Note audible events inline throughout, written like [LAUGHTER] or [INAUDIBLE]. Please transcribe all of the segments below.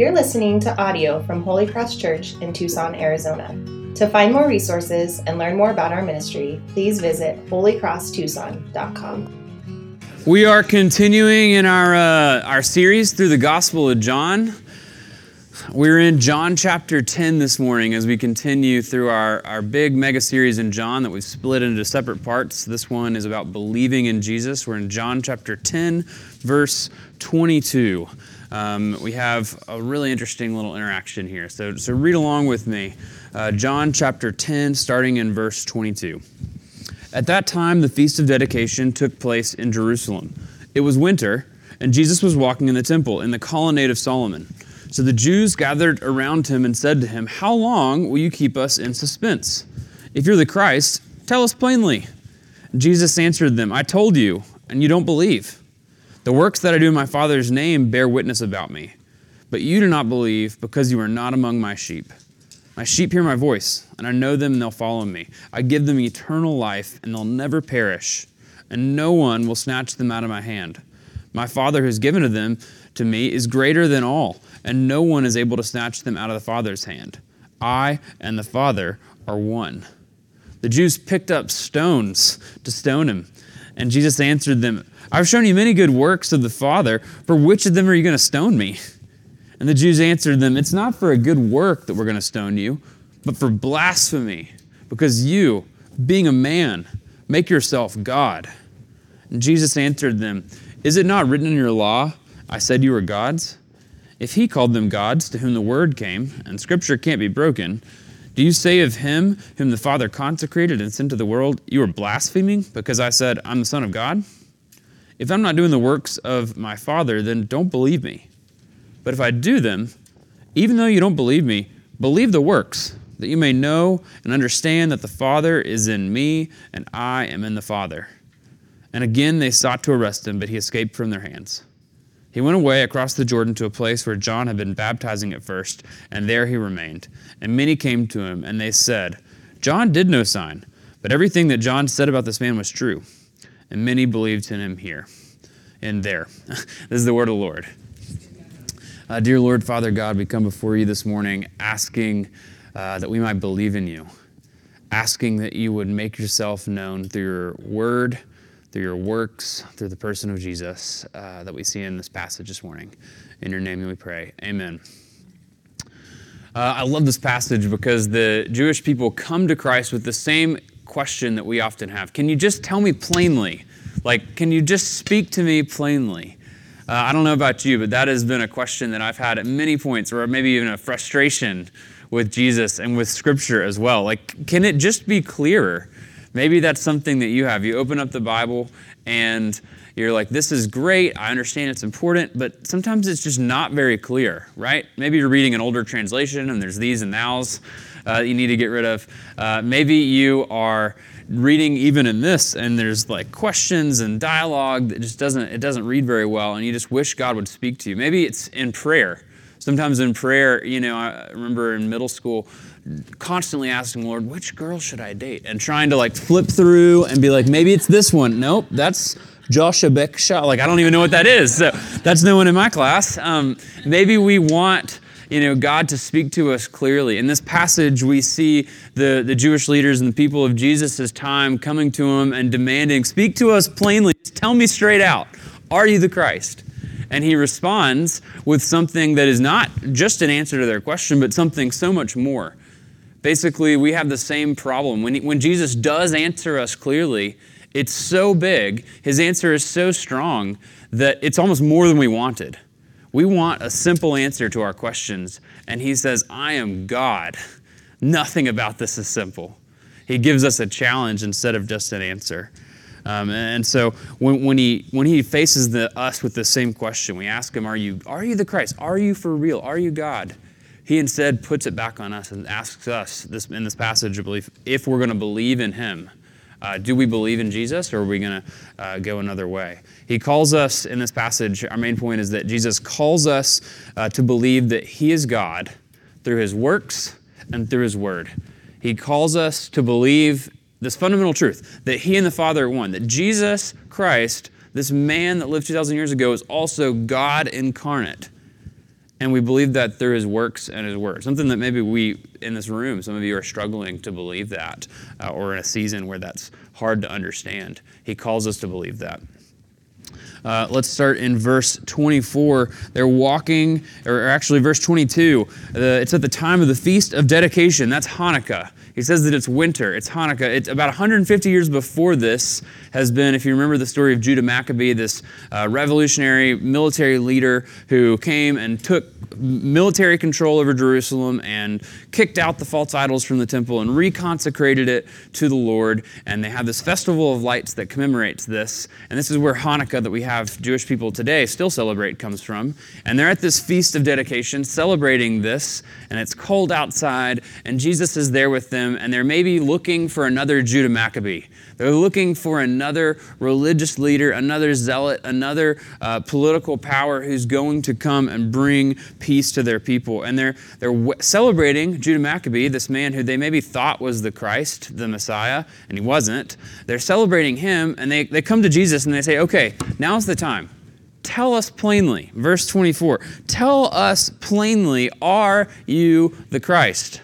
You're listening to audio from Holy Cross Church in Tucson, Arizona. To find more resources and learn more about our ministry, please visit holycrosstucson.com. We are continuing in our uh, our series through the Gospel of John. We're in John chapter 10 this morning as we continue through our, our big mega series in John that we've split into separate parts. This one is about believing in Jesus. We're in John chapter 10, verse 22 um, we have a really interesting little interaction here. So, so read along with me. Uh, John chapter 10, starting in verse 22. At that time, the Feast of Dedication took place in Jerusalem. It was winter, and Jesus was walking in the temple in the colonnade of Solomon. So the Jews gathered around him and said to him, How long will you keep us in suspense? If you're the Christ, tell us plainly. Jesus answered them, I told you, and you don't believe. The works that I do in my Father's name bear witness about me. But you do not believe because you are not among my sheep. My sheep hear my voice, and I know them and they'll follow me. I give them eternal life, and they'll never perish, and no one will snatch them out of my hand. My Father who has given to them to me is greater than all, and no one is able to snatch them out of the Father's hand. I and the Father are one. The Jews picked up stones to stone him, and Jesus answered them, I've shown you many good works of the Father. For which of them are you going to stone me? And the Jews answered them, It's not for a good work that we're going to stone you, but for blasphemy, because you, being a man, make yourself God. And Jesus answered them, Is it not written in your law, I said you were gods? If he called them gods to whom the word came, and scripture can't be broken, do you say of him whom the Father consecrated and sent to the world, You are blaspheming because I said, I'm the Son of God? If I'm not doing the works of my Father, then don't believe me. But if I do them, even though you don't believe me, believe the works, that you may know and understand that the Father is in me and I am in the Father. And again they sought to arrest him, but he escaped from their hands. He went away across the Jordan to a place where John had been baptizing at first, and there he remained. And many came to him, and they said, John did no sign, but everything that John said about this man was true and many believed in him here and there. [LAUGHS] this is the word of the Lord. Uh, dear Lord, Father God, we come before you this morning asking uh, that we might believe in you, asking that you would make yourself known through your word, through your works, through the person of Jesus uh, that we see in this passage this morning. In your name we pray. Amen. Uh, I love this passage because the Jewish people come to Christ with the same question that we often have. Can you just tell me plainly? Like, can you just speak to me plainly? Uh, I don't know about you, but that has been a question that I've had at many points, or maybe even a frustration with Jesus and with Scripture as well. Like, can it just be clearer? Maybe that's something that you have. You open up the Bible and you're like, this is great. I understand it's important, but sometimes it's just not very clear, right? Maybe you're reading an older translation and there's these and thous uh, you need to get rid of. Uh, maybe you are reading even in this and there's like questions and dialogue that just doesn't it doesn't read very well and you just wish god would speak to you maybe it's in prayer sometimes in prayer you know i remember in middle school constantly asking lord which girl should i date and trying to like flip through and be like maybe it's this one nope that's Joshua Beckshaw. Like, I don't even know what that is. So that's no one in my class. Um, maybe we want you know, God to speak to us clearly. In this passage, we see the, the Jewish leaders and the people of Jesus' time coming to him and demanding, Speak to us plainly. Tell me straight out. Are you the Christ? And he responds with something that is not just an answer to their question, but something so much more. Basically, we have the same problem. When, when Jesus does answer us clearly, it's so big, his answer is so strong that it's almost more than we wanted. We want a simple answer to our questions, and he says, I am God. [LAUGHS] Nothing about this is simple. He gives us a challenge instead of just an answer. Um, and so when, when, he, when he faces the, us with the same question, we ask him, are you, are you the Christ? Are you for real? Are you God? He instead puts it back on us and asks us this, in this passage of belief if we're going to believe in him. Uh, do we believe in Jesus or are we going to uh, go another way? He calls us in this passage, our main point is that Jesus calls us uh, to believe that He is God through His works and through His word. He calls us to believe this fundamental truth that He and the Father are one, that Jesus Christ, this man that lived 2,000 years ago, is also God incarnate. And we believe that through his works and his word. Something that maybe we in this room, some of you are struggling to believe that, uh, or in a season where that's hard to understand. He calls us to believe that. Uh, let's start in verse 24. They're walking, or actually, verse 22. Uh, it's at the time of the Feast of Dedication. That's Hanukkah. He says that it's winter, it's Hanukkah. It's about 150 years before this has been, if you remember the story of Judah Maccabee, this uh, revolutionary military leader who came and took military control over Jerusalem and kicked out the false idols from the temple and reconsecrated it to the Lord. And they have this festival of lights that commemorates this. And this is where Hanukkah, that we have Jewish people today still celebrate, comes from. And they're at this feast of dedication celebrating this. And it's cold outside. And Jesus is there with them. And they're maybe looking for another Judah Maccabee. They're looking for another religious leader, another zealot, another uh, political power who's going to come and bring peace to their people. And they're, they're w- celebrating Judah Maccabee, this man who they maybe thought was the Christ, the Messiah, and he wasn't. They're celebrating him, and they, they come to Jesus and they say, okay, now's the time. Tell us plainly, verse 24, tell us plainly, are you the Christ?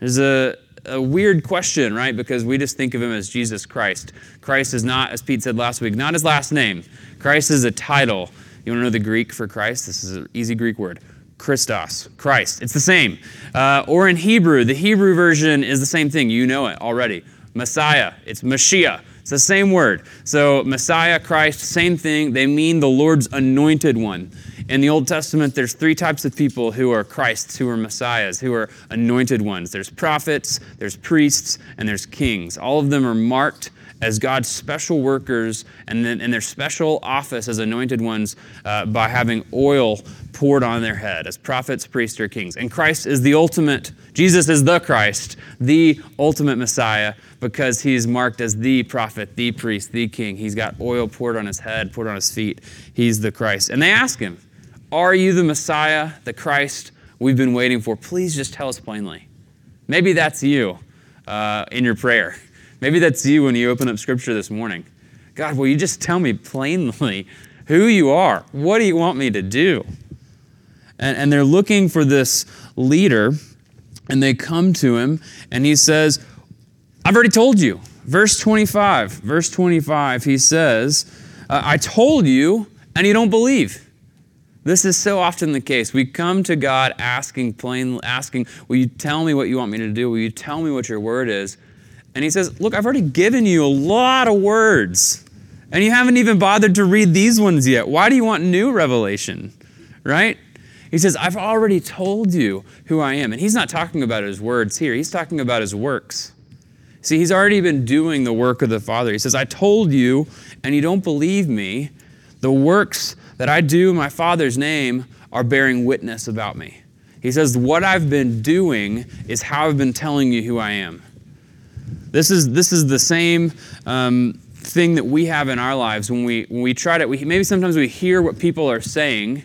There's a, a weird question, right? Because we just think of him as Jesus Christ. Christ is not, as Pete said last week, not his last name. Christ is a title. You want to know the Greek for Christ? This is an easy Greek word. Christos, Christ. It's the same. Uh, or in Hebrew, the Hebrew version is the same thing. You know it already. Messiah, it's Mashiach. It's the same word. So, Messiah, Christ, same thing. They mean the Lord's anointed one. In the Old Testament, there's three types of people who are Christs, who are Messiahs, who are anointed ones. There's prophets, there's priests, and there's kings. All of them are marked as God's special workers and in their special office as anointed ones uh, by having oil poured on their head as prophets, priests, or kings. And Christ is the ultimate, Jesus is the Christ, the ultimate Messiah, because he's marked as the prophet, the priest, the king. He's got oil poured on his head, poured on his feet. He's the Christ. And they ask him, are you the Messiah, the Christ we've been waiting for? Please just tell us plainly. Maybe that's you uh, in your prayer. Maybe that's you when you open up Scripture this morning. God, will you just tell me plainly who you are? What do you want me to do? And, and they're looking for this leader, and they come to him, and he says, I've already told you. Verse 25, verse 25, he says, I told you, and you don't believe. This is so often the case. We come to God asking plain asking, "Will you tell me what you want me to do? Will you tell me what your word is?" And he says, "Look, I've already given you a lot of words, and you haven't even bothered to read these ones yet. Why do you want new revelation?" Right? He says, "I've already told you who I am." And he's not talking about his words here. He's talking about his works. See, he's already been doing the work of the Father. He says, "I told you, and you don't believe me. The works that I do in my Father's name are bearing witness about me. He says, What I've been doing is how I've been telling you who I am. This is, this is the same um, thing that we have in our lives when we, when we try to, we, maybe sometimes we hear what people are saying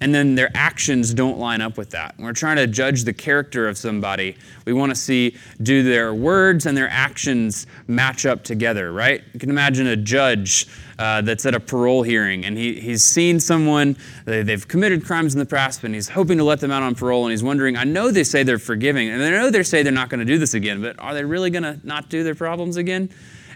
and then their actions don't line up with that. When we're trying to judge the character of somebody, we want to see do their words and their actions match up together, right? You can imagine a judge uh, that's at a parole hearing and he, he's seen someone, they, they've committed crimes in the past, and he's hoping to let them out on parole, and he's wondering, I know they say they're forgiving, and I know they say they're not going to do this again, but are they really going to not do their problems again?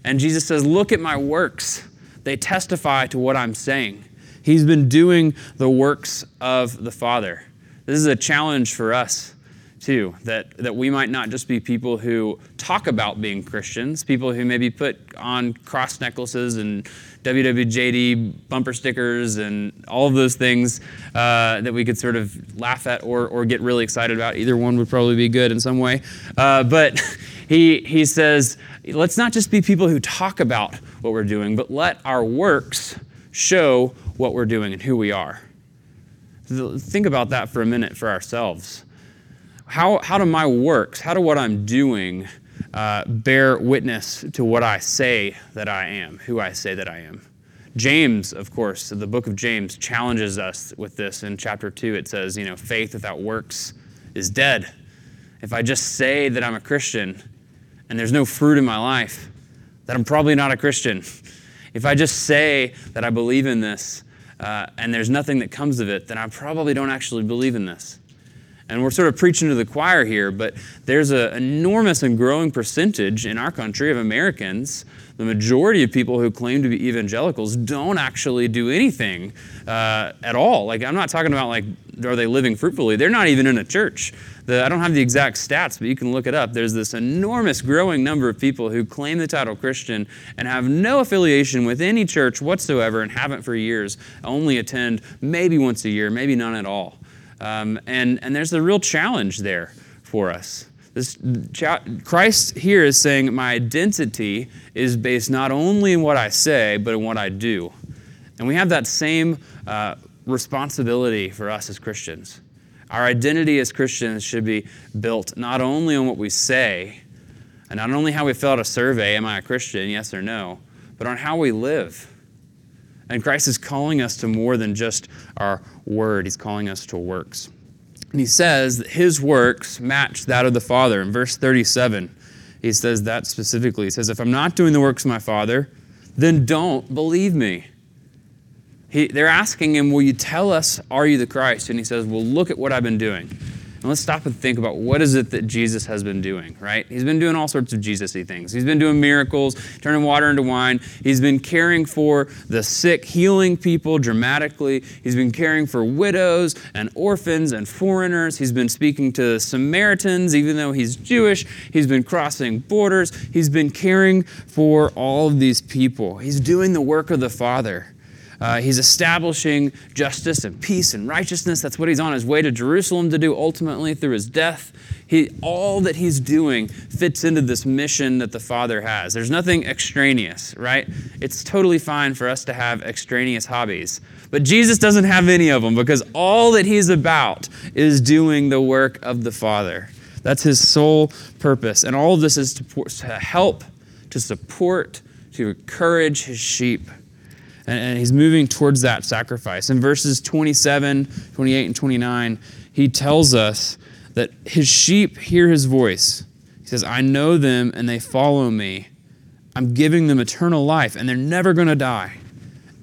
And Jesus says, Look at my works. They testify to what I'm saying. He's been doing the works of the Father. This is a challenge for us, too, that, that we might not just be people who talk about being Christians, people who maybe put on cross necklaces and WWJD bumper stickers and all of those things uh, that we could sort of laugh at or, or get really excited about. Either one would probably be good in some way. Uh, but [LAUGHS] he, he says, let's not just be people who talk about what we're doing, but let our works show what we're doing and who we are. Think about that for a minute for ourselves. How, how do my works, how do what I'm doing uh, bear witness to what I say that I am, who I say that I am? James, of course, the book of James challenges us with this. In chapter 2, it says, you know, faith without works is dead. If I just say that I'm a Christian and there's no fruit in my life, that I'm probably not a Christian. [LAUGHS] If I just say that I believe in this uh, and there's nothing that comes of it, then I probably don't actually believe in this. And we're sort of preaching to the choir here, but there's an enormous and growing percentage in our country of Americans. The majority of people who claim to be evangelicals don't actually do anything uh, at all. Like, I'm not talking about like, are they living fruitfully? They're not even in a church. The, I don't have the exact stats, but you can look it up. There's this enormous growing number of people who claim the title Christian and have no affiliation with any church whatsoever and haven't for years, only attend maybe once a year, maybe none at all. Um, and, and there's a real challenge there for us. This, Christ here is saying my identity is based not only in what I say, but in what I do. And we have that same uh, responsibility for us as Christians. Our identity as Christians should be built not only on what we say, and not only how we fill out a survey, am I a Christian, yes or no, but on how we live. And Christ is calling us to more than just our word, He's calling us to works. And He says that His works match that of the Father. In verse 37, He says that specifically. He says, If I'm not doing the works of my Father, then don't believe me. He, they're asking him, Will you tell us, are you the Christ? And he says, Well, look at what I've been doing. And let's stop and think about what is it that Jesus has been doing, right? He's been doing all sorts of Jesus-y things. He's been doing miracles, turning water into wine. He's been caring for the sick, healing people dramatically. He's been caring for widows and orphans and foreigners. He's been speaking to Samaritans, even though he's Jewish. He's been crossing borders. He's been caring for all of these people. He's doing the work of the Father. Uh, he's establishing justice and peace and righteousness. That's what he's on his way to Jerusalem to do ultimately through his death. He, all that he's doing fits into this mission that the Father has. There's nothing extraneous, right? It's totally fine for us to have extraneous hobbies. But Jesus doesn't have any of them because all that he's about is doing the work of the Father. That's his sole purpose. And all of this is to, to help, to support, to encourage his sheep and, he's moving towards that sacrifice. In verses 27, 28, and 29, he tells us that his sheep hear his voice. He says, I know them and they follow me. I'm giving them eternal life and they're never going to die,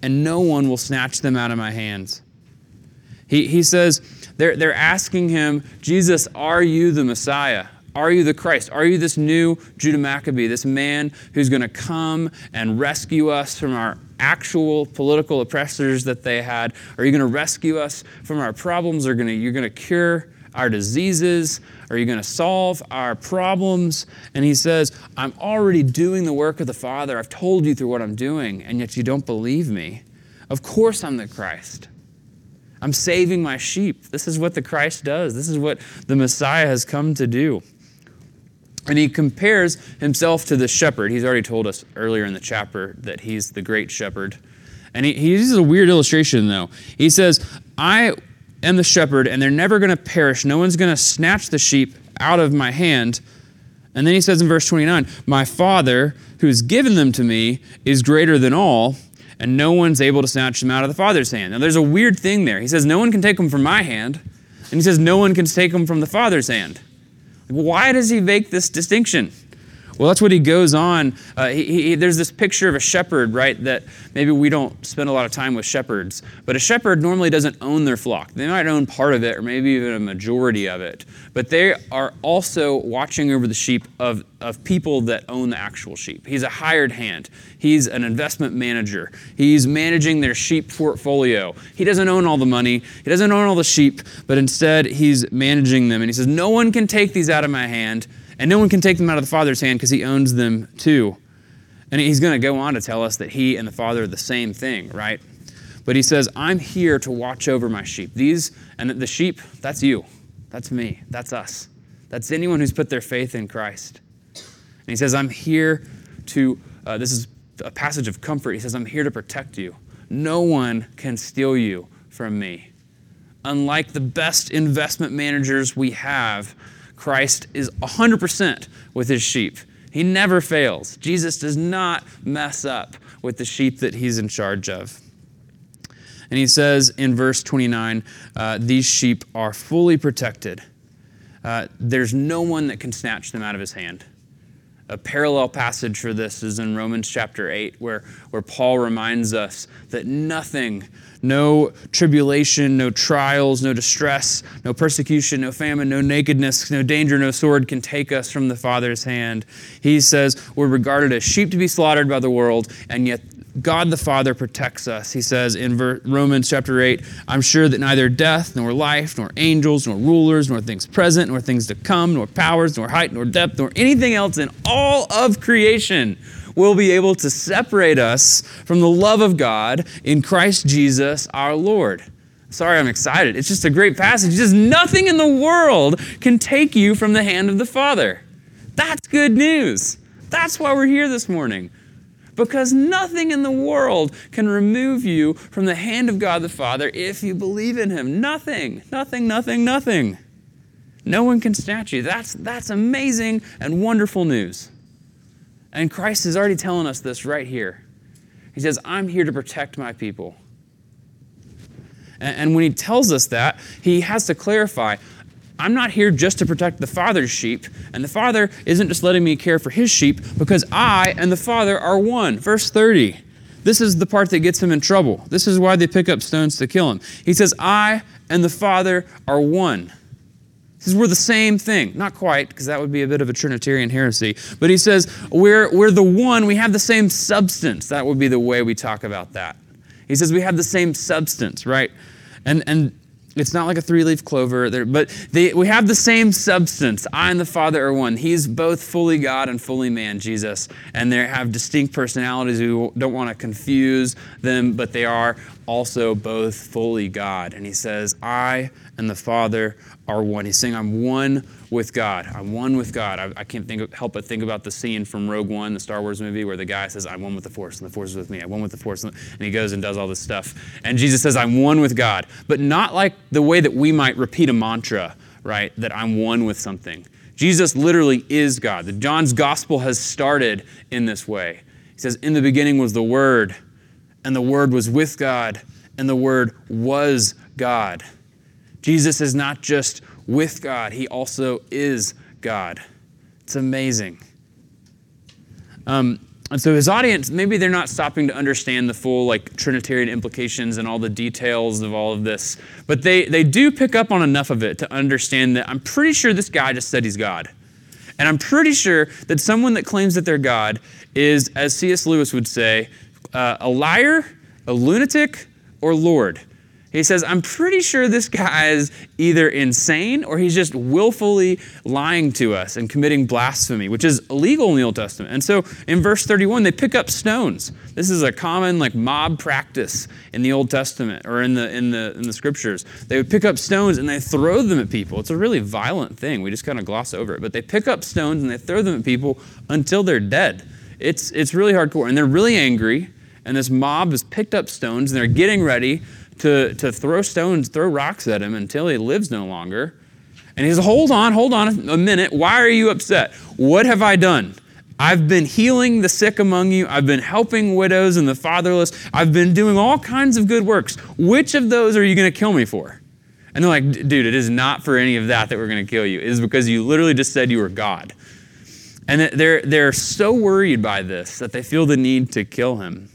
and no one will snatch them out of my hands. He, he says, they're, they're asking him, Jesus, are you the Messiah? Are you the Christ? Are you this new Judah Maccabee, this man who's going to come and rescue us from our actual political oppressors that they had? Are you going to rescue us from our problems? Are going to, going to cure our diseases? Are you going to solve our problems? And he says, I'm already doing the work of the Father. I've told you through what I'm doing, and yet you don't believe me. Of course, I'm the Christ. I'm saving my sheep. This is what the Christ does. This is what the Messiah has come to do. And he compares himself to the shepherd. He's already told us earlier in the chapter that he's the great shepherd. And he, he uses a weird illustration, though. He says, I am the shepherd, and they're never going to perish. No one's going to snatch the sheep out of my hand. And then he says in verse 29, My Father, who's given them to me, is greater than all, and no one's able to snatch them out of the Father's hand. Now, there's a weird thing there. He says, No one can take them from my hand, and he says, No one can take them from the Father's hand. Why does he make this distinction? Well, that's what he goes on. Uh, he, he, there's this picture of a shepherd, right? That maybe we don't spend a lot of time with shepherds, but a shepherd normally doesn't own their flock. They might own part of it or maybe even a majority of it, but they are also watching over the sheep of, of people that own the actual sheep. He's a hired hand, he's an investment manager, he's managing their sheep portfolio. He doesn't own all the money, he doesn't own all the sheep, but instead he's managing them. And he says, No one can take these out of my hand and no one can take them out of the Father's hand because he owns them too. And he's going to go on to tell us that he and the Father are the same thing, right? But he says, I'm here to watch over my sheep. These, and the sheep, that's you. That's me. That's us. That's anyone who's put their faith in Christ. And he says, I'm here to, uh, this is a passage of comfort. He says, I'm here to protect you. No one can steal you from me. Unlike the best investment managers we have, Christ is 100% with his sheep. He never fails. Jesus does not mess up with the sheep that he's in charge of. And he says in verse 29 uh, these sheep are fully protected. Uh, there's no one that can snatch them out of his hand. A parallel passage for this is in Romans chapter 8, where, where Paul reminds us that nothing, no tribulation, no trials, no distress, no persecution, no famine, no nakedness, no danger, no sword can take us from the Father's hand. He says we're regarded as sheep to be slaughtered by the world, and yet God the Father protects us. He says in Romans chapter 8, I'm sure that neither death, nor life, nor angels, nor rulers, nor things present, nor things to come, nor powers, nor height, nor depth, nor anything else in all of creation will be able to separate us from the love of God in Christ Jesus our Lord. Sorry, I'm excited. It's just a great passage. Just nothing in the world can take you from the hand of the Father. That's good news. That's why we're here this morning because nothing in the world can remove you from the hand of God the Father if you believe in Him. Nothing, nothing, nothing, nothing. No one can snatch you. That's, that's amazing and wonderful news. And Christ is already telling us this right here. He says, I'm here to protect my people. And, and when he tells us that, he has to clarify I'm not here just to protect the Father's sheep, and the Father isn't just letting me care for his sheep because I and the Father are one. Verse 30. This is the part that gets him in trouble. This is why they pick up stones to kill him. He says, I and the Father are one. He says, We're the same thing. Not quite, because that would be a bit of a Trinitarian heresy. But he says, we're, we're the one, we have the same substance. That would be the way we talk about that. He says, We have the same substance, right? And, and it's not like a three leaf clover, there, but they, we have the same substance. I and the Father are one. He's both fully God and fully man, Jesus. And they have distinct personalities. We don't want to confuse them, but they are also both fully God. And he says, I and the Father are one. He's saying, I'm one with God. I'm one with God. I, I can't think of, help but think about the scene from Rogue One, the Star Wars movie, where the guy says, I'm one with the Force, and the Force is with me. I'm one with the Force. And he goes and does all this stuff. And Jesus says, I'm one with God. But not like the way that we might repeat a mantra, right? That I'm one with something. Jesus literally is God. The John's gospel has started in this way. He says, In the beginning was the Word, and the Word was with God, and the Word was God. Jesus is not just with God, he also is God. It's amazing. Um, and so his audience, maybe they're not stopping to understand the full like Trinitarian implications and all the details of all of this, but they, they do pick up on enough of it to understand that I'm pretty sure this guy just said he's God. And I'm pretty sure that someone that claims that they're God is, as C.S. Lewis would say, uh, a liar, a lunatic, or Lord. He says, I'm pretty sure this guy is either insane or he's just willfully lying to us and committing blasphemy, which is illegal in the Old Testament. And so in verse 31, they pick up stones. This is a common like mob practice in the Old Testament or in the in the in the scriptures. They would pick up stones and they throw them at people. It's a really violent thing. We just kind of gloss over it. But they pick up stones and they throw them at people until they're dead. It's it's really hardcore. And they're really angry. And this mob has picked up stones and they're getting ready to, to throw stones, throw rocks at him until he lives no longer. And he says, Hold on, hold on a minute. Why are you upset? What have I done? I've been healing the sick among you. I've been helping widows and the fatherless. I've been doing all kinds of good works. Which of those are you going to kill me for? And they're like, dude, it is not for any of that that we're going to kill you. It is because you literally just said you were God. And they're, they're so worried by this that they feel the need to kill him.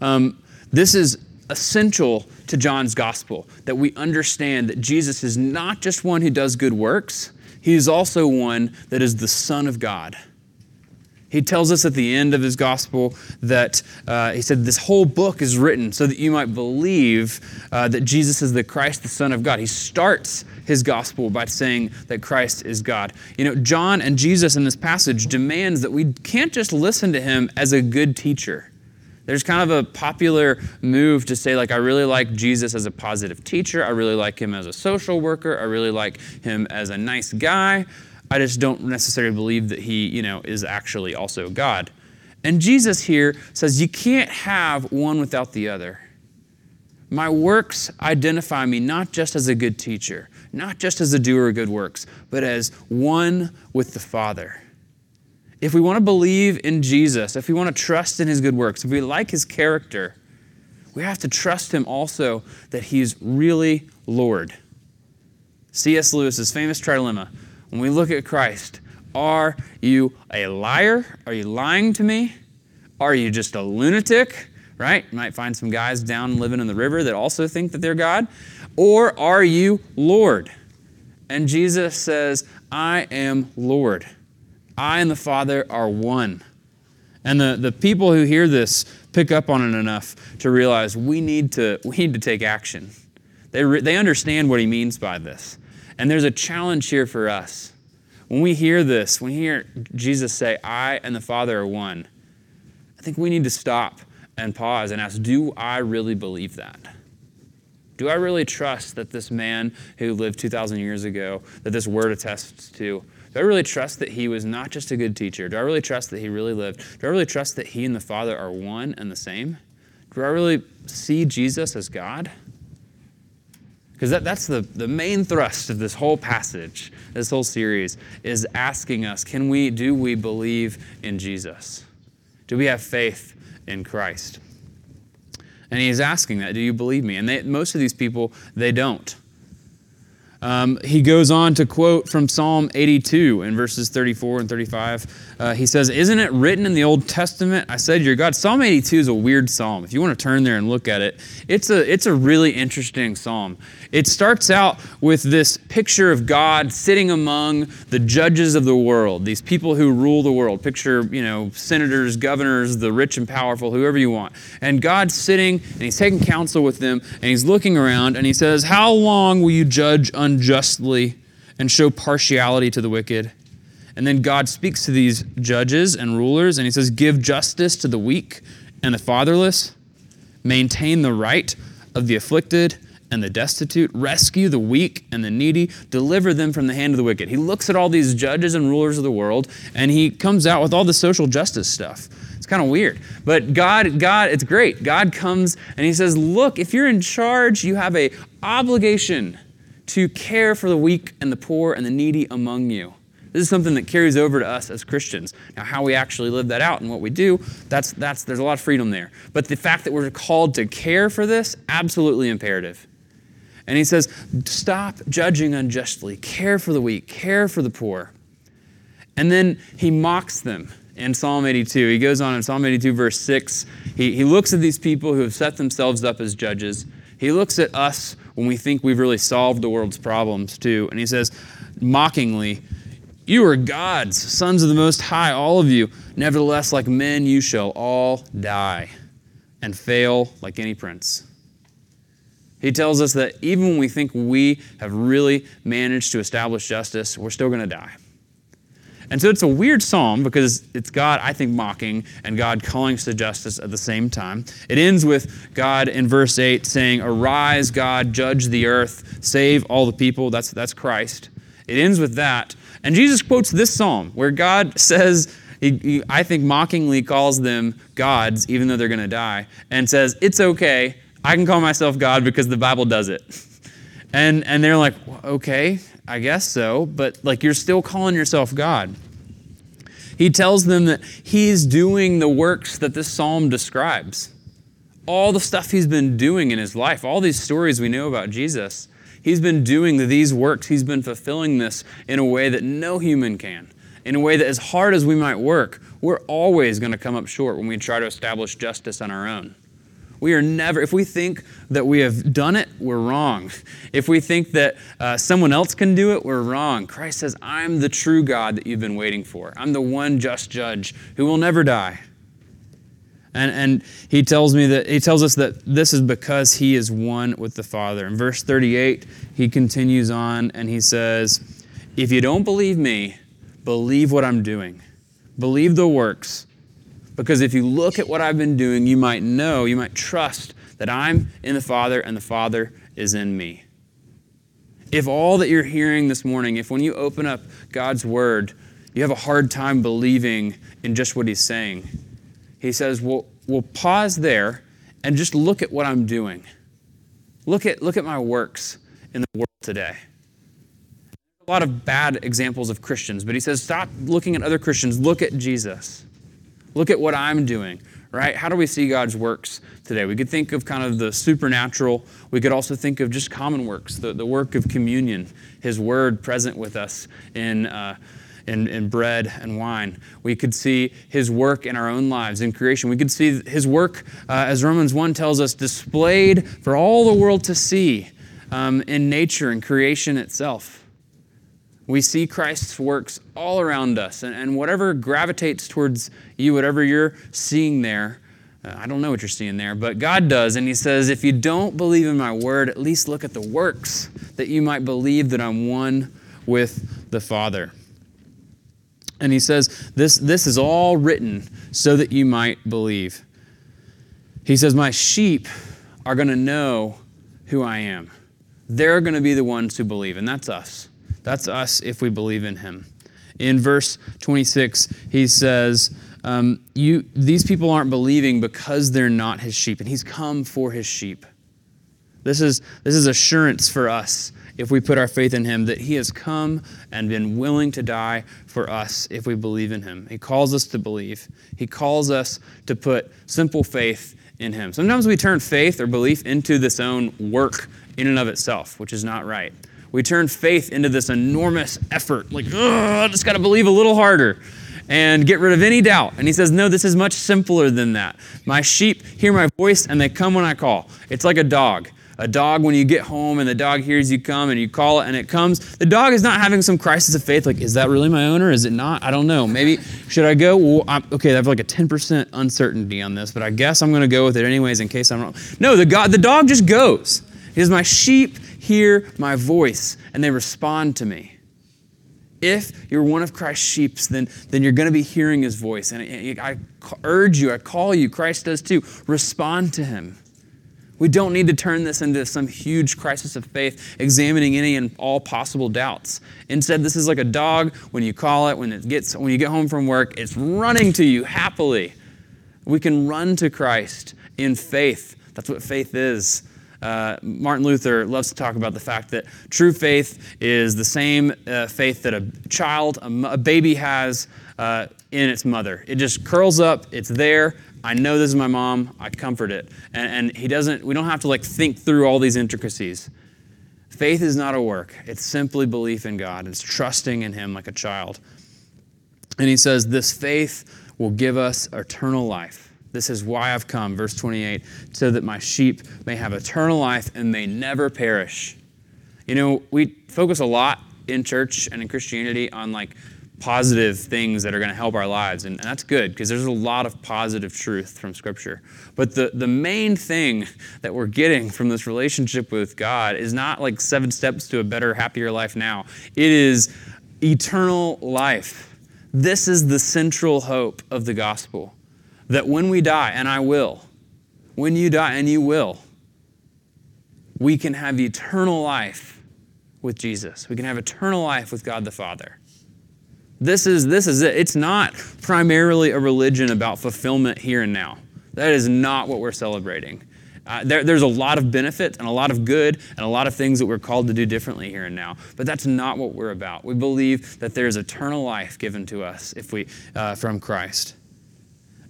Um, this is essential to John's gospel that we understand that Jesus is not just one who does good works, he is also one that is the Son of God. He tells us at the end of his gospel that uh, he said, This whole book is written so that you might believe uh, that Jesus is the Christ, the Son of God. He starts his gospel by saying that Christ is God. You know, John and Jesus in this passage demands that we can't just listen to him as a good teacher. There's kind of a popular move to say, like, I really like Jesus as a positive teacher. I really like him as a social worker. I really like him as a nice guy. I just don't necessarily believe that he, you know, is actually also God. And Jesus here says, you can't have one without the other. My works identify me not just as a good teacher, not just as a doer of good works, but as one with the Father if we want to believe in Jesus, if we want to trust in his good works, if we like his character, we have to trust him also that he's really Lord. C.S. Lewis's famous trilemma when we look at Christ, Are you a liar? Are you lying to me? Are you just a lunatic? Right? You might find some guys down living in the river that also think that they're God. Or are you Lord? And Jesus says, I am Lord. I and the Father are one. And the, the people who hear this pick up on it enough to realize we need to, we need to take action. They, re, they understand what he means by this. And there's a challenge here for us. When we hear this, when we hear Jesus say, I and the Father are one, I think we need to stop and pause and ask, do I really believe that? Do I really trust that this man who lived 2,000 years ago, that this word attests to, do I really trust that he was not just a good teacher? Do I really trust that he really lived? Do I really trust that he and the Father are one and the same? Do I really see Jesus as God? Because that, that's the, the main thrust of this whole passage, this whole series, is asking us can we, do we believe in Jesus? Do we have faith in Christ? And he's asking that, do you believe me? And they, most of these people, they don't. Um, he goes on to quote from Psalm 82 in verses 34 and 35. Uh, he says, Isn't it written in the Old Testament, I said your God? Psalm 82 is a weird psalm. If you want to turn there and look at it, it's a, it's a really interesting psalm. It starts out with this picture of God sitting among the judges of the world, these people who rule the world. Picture, you know, senators, governors, the rich and powerful, whoever you want. And God's sitting and he's taking counsel with them and he's looking around and he says, How long will you judge unjustly and show partiality to the wicked? And then God speaks to these judges and rulers and he says, Give justice to the weak and the fatherless, maintain the right of the afflicted and the destitute, rescue the weak and the needy, deliver them from the hand of the wicked. He looks at all these judges and rulers of the world and he comes out with all the social justice stuff. It's kind of weird. But God God it's great. God comes and he says, "Look, if you're in charge, you have a obligation to care for the weak and the poor and the needy among you." This is something that carries over to us as Christians. Now, how we actually live that out and what we do, that's, that's, there's a lot of freedom there. But the fact that we're called to care for this, absolutely imperative. And he says, stop judging unjustly, care for the weak, care for the poor. And then he mocks them in Psalm 82. He goes on in Psalm 82, verse 6. He, he looks at these people who have set themselves up as judges. He looks at us when we think we've really solved the world's problems, too. And he says, mockingly, You are gods, sons of the Most High, all of you. Nevertheless, like men, you shall all die and fail like any prince. He tells us that even when we think we have really managed to establish justice, we're still going to die. And so it's a weird psalm because it's God, I think, mocking and God calling us to justice at the same time. It ends with God in verse 8 saying, Arise, God, judge the earth, save all the people. That's, that's Christ. It ends with that. And Jesus quotes this psalm where God [LAUGHS] says, he, he, I think, mockingly calls them gods, even though they're going to die, and says, It's okay I can call myself God because the Bible does it. [LAUGHS] And, and they're like, okay, I guess so, but like you're still calling yourself God. He tells them that he's doing the works that this psalm describes. All the stuff he's been doing in his life, all these stories we know about Jesus, he's been doing these works, he's been fulfilling this in a way that no human can. In a way that, as hard as we might work, we're always going to come up short when we try to establish justice on our own. We are never, if we think that we have done it, we're wrong. [LAUGHS] If we think that uh, someone else can do it, we're wrong. Christ says, I'm the true God that you've been waiting for. I'm the one just judge who will never die. And, and he tells me that he tells us that this is because he is one with the Father. In verse 38, he continues on and he says, If you don't believe me, believe what I'm doing. Believe the works because if you look at what I've been doing, you might know, you might trust that I'm in the Father and the Father is in me. If all that you're hearing this morning, if when you open up God's Word, you have a hard time believing in just what He's saying, He says, well, we'll pause there and just look at what I'm doing. Look at, look at my works in the world today. A lot of bad examples of Christians, but He says, stop looking at other Christians, look at Jesus. Look at what I'm doing, right? How do we see God's works today? We could think of kind of the supernatural. We could also think of just common works, the, the work of communion, His Word present with us in, uh, in, in bread and wine. We could see his work in our own lives in creation. We could see his work, uh, as Romans 1 tells us, displayed for all the world to see um, in nature and creation itself. We see Christ's works all around us, and, and whatever gravitates towards you, whatever you're seeing there, uh, I don't know what you're seeing there, but God does. And He says, if you don't believe in my word, at least look at the works that you might believe that I'm one with the Father. And He says, this, this is all written so that you might believe. He says, My sheep are going to know who I am. They're going to be the ones who believe, and that's us. That's us if we believe in Him. In verse 26, he says, um, you, these people aren't believing because they're not his sheep, and he's come for his sheep. This is, this is assurance for us if we put our faith in him that he has come and been willing to die for us if we believe in him. He calls us to believe, he calls us to put simple faith in him. Sometimes we turn faith or belief into this own work in and of itself, which is not right. We turn faith into this enormous effort, like, I just got to believe a little harder and get rid of any doubt. And he says, No, this is much simpler than that. My sheep hear my voice and they come when I call. It's like a dog. A dog, when you get home and the dog hears you come and you call it and it comes, the dog is not having some crisis of faith like, is that really my owner? Is it not? I don't know. Maybe, should I go? Well, I'm, okay, I have like a 10% uncertainty on this, but I guess I'm going to go with it anyways in case I'm wrong. No, the, God, the dog just goes. He My sheep hear my voice and they respond to me. If you're one of Christ's sheep, then, then you're going to be hearing his voice. And I, I urge you, I call you, Christ does too, respond to him. We don't need to turn this into some huge crisis of faith, examining any and all possible doubts. Instead, this is like a dog. When you call it, when it gets, when you get home from work, it's running to you happily. We can run to Christ in faith. That's what faith is. Uh, Martin Luther loves to talk about the fact that true faith is the same uh, faith that a child, a, a baby has uh, in its mother. It just curls up, it's there. I know this is my mom, I comfort it. And, and he doesn't, we don't have to like think through all these intricacies. Faith is not a work, it's simply belief in God, it's trusting in Him like a child. And he says, This faith will give us eternal life. This is why I've come, verse 28, so that my sheep may have eternal life and may never perish. You know, we focus a lot in church and in Christianity on like positive things that are going to help our lives. And, that's good because there's a lot of positive truth from Scripture. But the, the main thing that we're getting from this relationship with God is not like seven steps to a better, happier life now, it is eternal life. This is the central hope of the gospel that when we die, and I will, when you die, and you will, we can have eternal life with Jesus. We can have eternal life with God the Father. This is, this is it. It's not primarily a religion about fulfillment here and now. That is not what we're celebrating. Uh, there, there's a lot of benefit and a lot of good and a lot of things that we're called to do differently here and now. But that's not what we're about. We believe that there's eternal life given to us if we, uh, from Christ.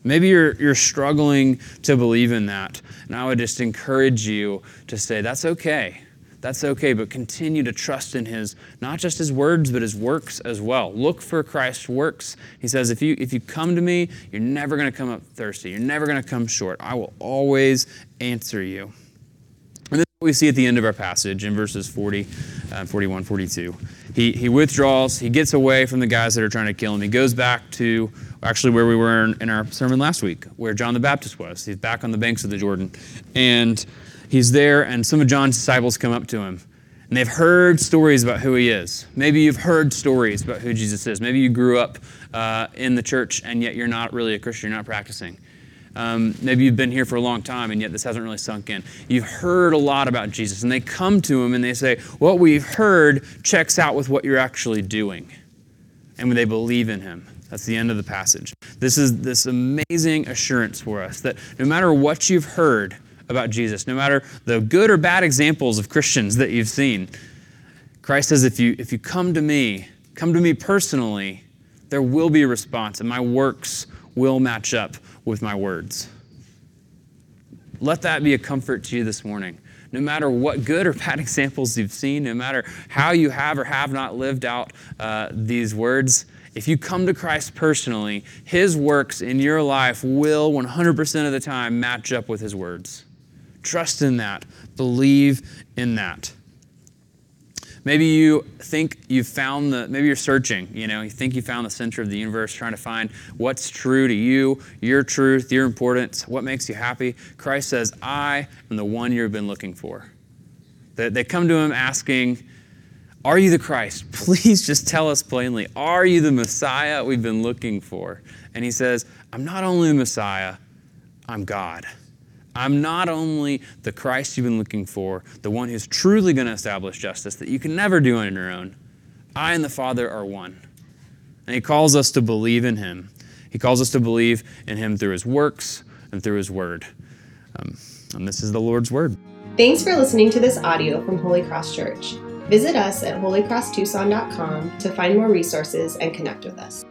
Maybe you're, you're struggling to believe in that. And I would just encourage you to say, that's okay. That's okay, but continue to trust in his, not just his words, but his works as well. Look for Christ's works. He says, if you, if you come to me, you're never going to come up thirsty. You're never going to come short. I will always answer you. And this is what we see at the end of our passage in verses 40, uh, 41, 42. He, he withdraws, he gets away from the guys that are trying to kill him. He goes back to actually where we were in, in our sermon last week, where John the Baptist was. He's back on the banks of the Jordan. And he's there, and some of John's disciples come up to him. And they've heard stories about who he is. Maybe you've heard stories about who Jesus is. Maybe you grew up uh, in the church and yet you're not really a Christian, you're not practicing. Um, maybe you've been here for a long time and yet this hasn't really sunk in. You've heard a lot about Jesus, and they come to him and they say, What we've heard checks out with what you're actually doing. And they believe in him. That's the end of the passage. This is this amazing assurance for us that no matter what you've heard about Jesus, no matter the good or bad examples of Christians that you've seen, Christ says, if you, if you come to me, come to me personally, there will be a response, and my works will match up with my words. Let that be a comfort to you this morning. No matter what good or [LAUGHS] bad examples you've seen, no matter how you have or have not lived out uh, these words, if you come to Christ personally, His works in your life will 100% of the time match up with His words. Trust in that, believe in that. Maybe you think you've found the, maybe you're searching, you know, you think you found the center of the universe, trying to find what's true to you, your truth, your importance, what makes you happy. Christ says, I am the one you've been looking for. They come to him asking, Are you the Christ? [LAUGHS] Please just tell us plainly, Are you the Messiah we've been looking for? And he says, I'm not only the Messiah, I'm God. I'm not only the Christ you've been looking for, the one who's truly going to establish justice that you can never do on your own. I and the Father are one. And He calls us to believe in Him. He calls us to believe in Him through His works and through His Word. Um, and this is the Lord's Word. Thanks for listening to this audio from Holy Cross Church. Visit us at holycrosstucson.com to find more resources and connect with us.